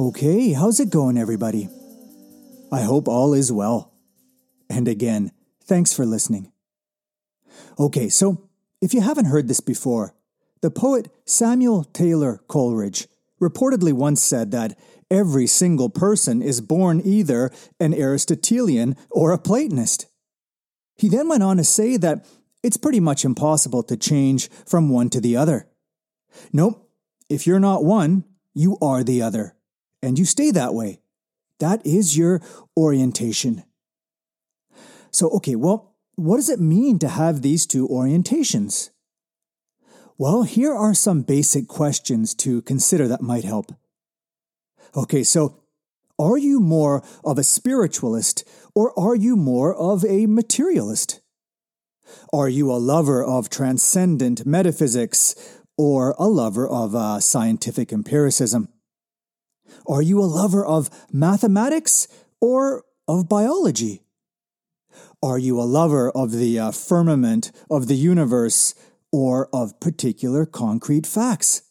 Okay, how's it going, everybody? I hope all is well. And again, thanks for listening. Okay, so if you haven't heard this before, the poet Samuel Taylor Coleridge reportedly once said that every single person is born either an Aristotelian or a Platonist. He then went on to say that it's pretty much impossible to change from one to the other. Nope, if you're not one, you are the other and you stay that way. That is your orientation. So, okay, well, what does it mean to have these two orientations? Well, here are some basic questions to consider that might help. Okay, so are you more of a spiritualist or are you more of a materialist? Are you a lover of transcendent metaphysics or a lover of uh, scientific empiricism? Are you a lover of mathematics or of biology? Are you a lover of the uh, firmament of the universe or of particular concrete facts?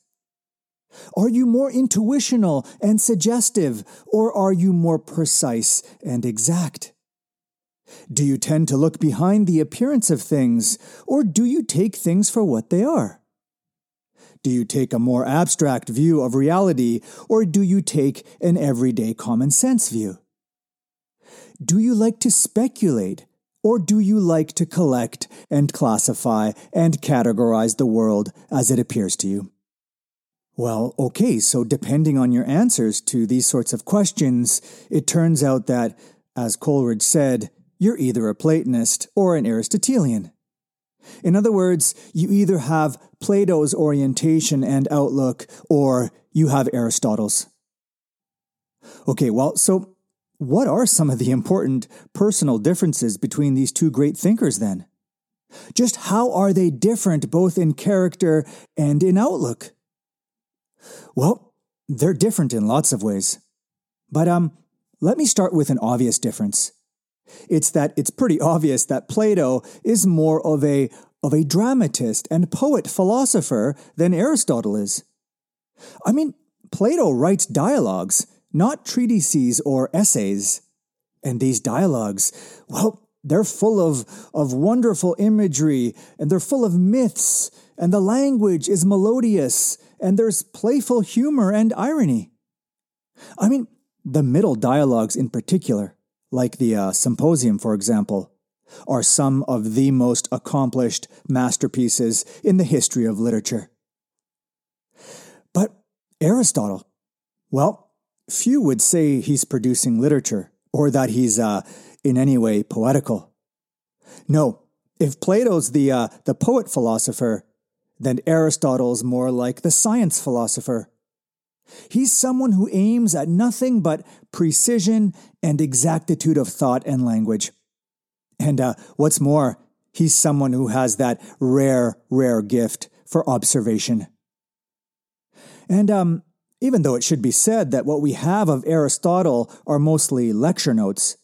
Are you more intuitional and suggestive, or are you more precise and exact? Do you tend to look behind the appearance of things, or do you take things for what they are? Do you take a more abstract view of reality, or do you take an everyday common sense view? Do you like to speculate, or do you like to collect and classify and categorize the world as it appears to you? Well, okay, so depending on your answers to these sorts of questions, it turns out that, as Coleridge said, you're either a Platonist or an Aristotelian. In other words, you either have Plato's orientation and outlook, or you have Aristotle's. Okay, well, so what are some of the important personal differences between these two great thinkers then? Just how are they different both in character and in outlook? Well, they're different in lots of ways. But um, let me start with an obvious difference. It's that it's pretty obvious that Plato is more of a of a dramatist and poet philosopher than Aristotle is. I mean, Plato writes dialogues, not treatises or essays. And these dialogues, well, they're full of, of wonderful imagery and they're full of myths, and the language is melodious, and there's playful humor and irony. I mean, the middle dialogues in particular, like the uh, Symposium, for example, are some of the most accomplished masterpieces in the history of literature. But Aristotle, well, few would say he's producing literature or that he's uh, in any way poetical. No, if Plato's the, uh, the poet philosopher, then Aristotle's more like the science philosopher. He's someone who aims at nothing but precision and exactitude of thought and language. And uh, what's more, he's someone who has that rare, rare gift for observation. And um, even though it should be said that what we have of Aristotle are mostly lecture notes,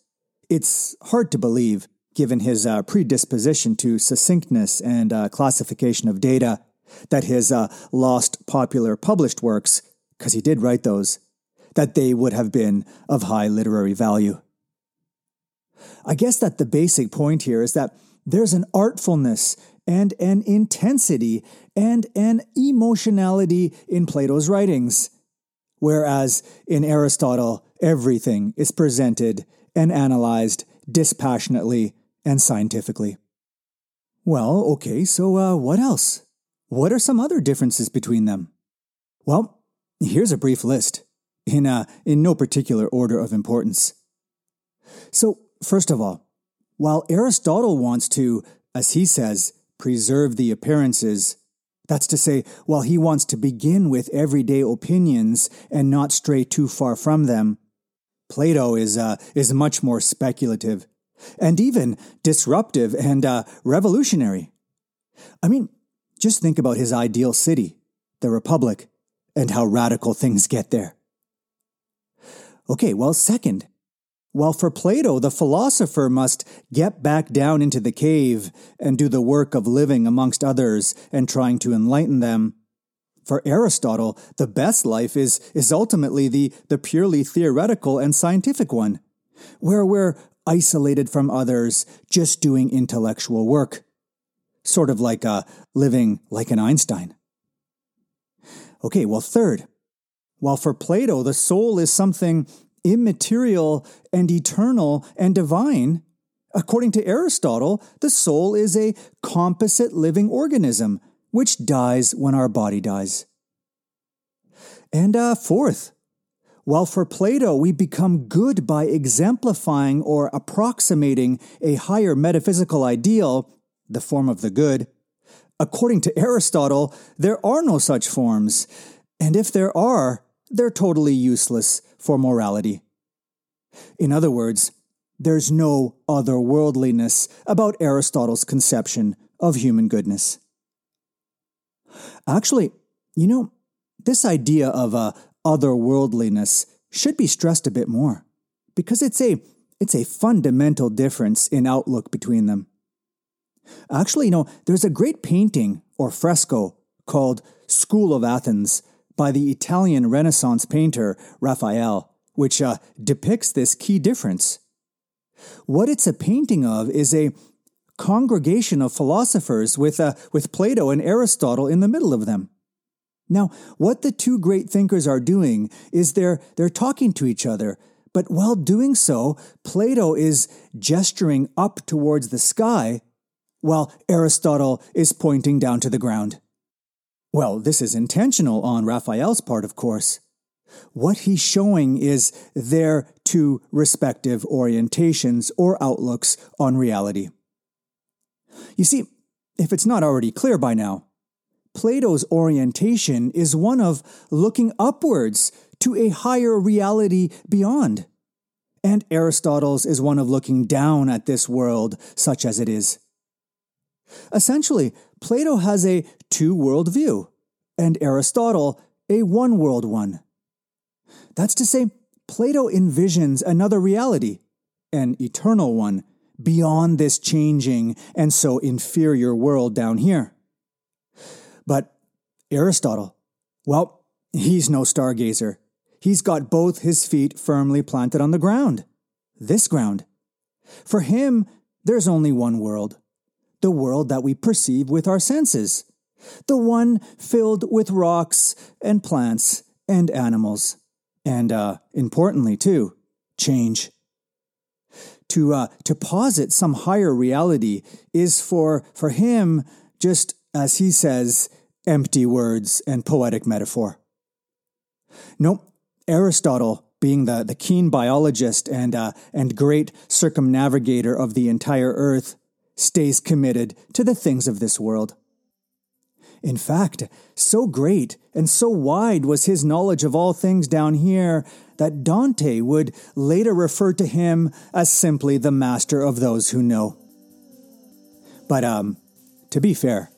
it's hard to believe, given his uh, predisposition to succinctness and uh, classification of data, that his uh, lost popular published works, because he did write those, that they would have been of high literary value. I guess that the basic point here is that there's an artfulness and an intensity and an emotionality in Plato's writings, whereas in Aristotle, everything is presented and analyzed dispassionately and scientifically. Well, okay, so uh, what else? What are some other differences between them? Well, here's a brief list, in, uh, in no particular order of importance. So, First of all, while Aristotle wants to, as he says, preserve the appearances, that's to say, while he wants to begin with everyday opinions and not stray too far from them, Plato is, uh, is much more speculative and even disruptive and uh, revolutionary. I mean, just think about his ideal city, the Republic, and how radical things get there. Okay, well, second, while for Plato, the philosopher must get back down into the cave and do the work of living amongst others and trying to enlighten them, for Aristotle, the best life is, is ultimately the, the purely theoretical and scientific one, where we're isolated from others, just doing intellectual work. Sort of like uh, living like an Einstein. Okay, well, third, while for Plato the soul is something immaterial and eternal and divine, according to Aristotle, the soul is a composite living organism which dies when our body dies. And uh, fourth, while for Plato we become good by exemplifying or approximating a higher metaphysical ideal, the form of the good, according to Aristotle, there are no such forms, and if there are, they're totally useless for morality. In other words, there's no otherworldliness about Aristotle's conception of human goodness. Actually, you know, this idea of a otherworldliness should be stressed a bit more because it's a it's a fundamental difference in outlook between them. Actually, know, there's a great painting or fresco called School of Athens by the Italian Renaissance painter Raphael, which uh, depicts this key difference. What it's a painting of is a congregation of philosophers with, uh, with Plato and Aristotle in the middle of them. Now, what the two great thinkers are doing is they're, they're talking to each other, but while doing so, Plato is gesturing up towards the sky, while Aristotle is pointing down to the ground. Well, this is intentional on Raphael's part, of course. What he's showing is their two respective orientations or outlooks on reality. You see, if it's not already clear by now, Plato's orientation is one of looking upwards to a higher reality beyond. And Aristotle's is one of looking down at this world such as it is. Essentially, Plato has a two world view, and Aristotle a one world one. That's to say, Plato envisions another reality, an eternal one, beyond this changing and so inferior world down here. But Aristotle, well, he's no stargazer. He's got both his feet firmly planted on the ground, this ground. For him, there's only one world the world that we perceive with our senses, the one filled with rocks and plants and animals, and, uh, importantly, too, change. To, uh, to posit some higher reality is for, for him just, as he says, empty words and poetic metaphor. Nope, Aristotle, being the, the keen biologist and, uh, and great circumnavigator of the entire earth, stays committed to the things of this world. In fact, so great and so wide was his knowledge of all things down here that Dante would later refer to him as simply the master of those who know. But, um, to be fair,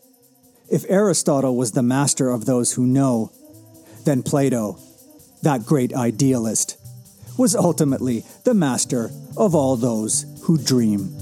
if Aristotle was the master of those who know, then Plato, that great idealist, was ultimately the master of all those who dream.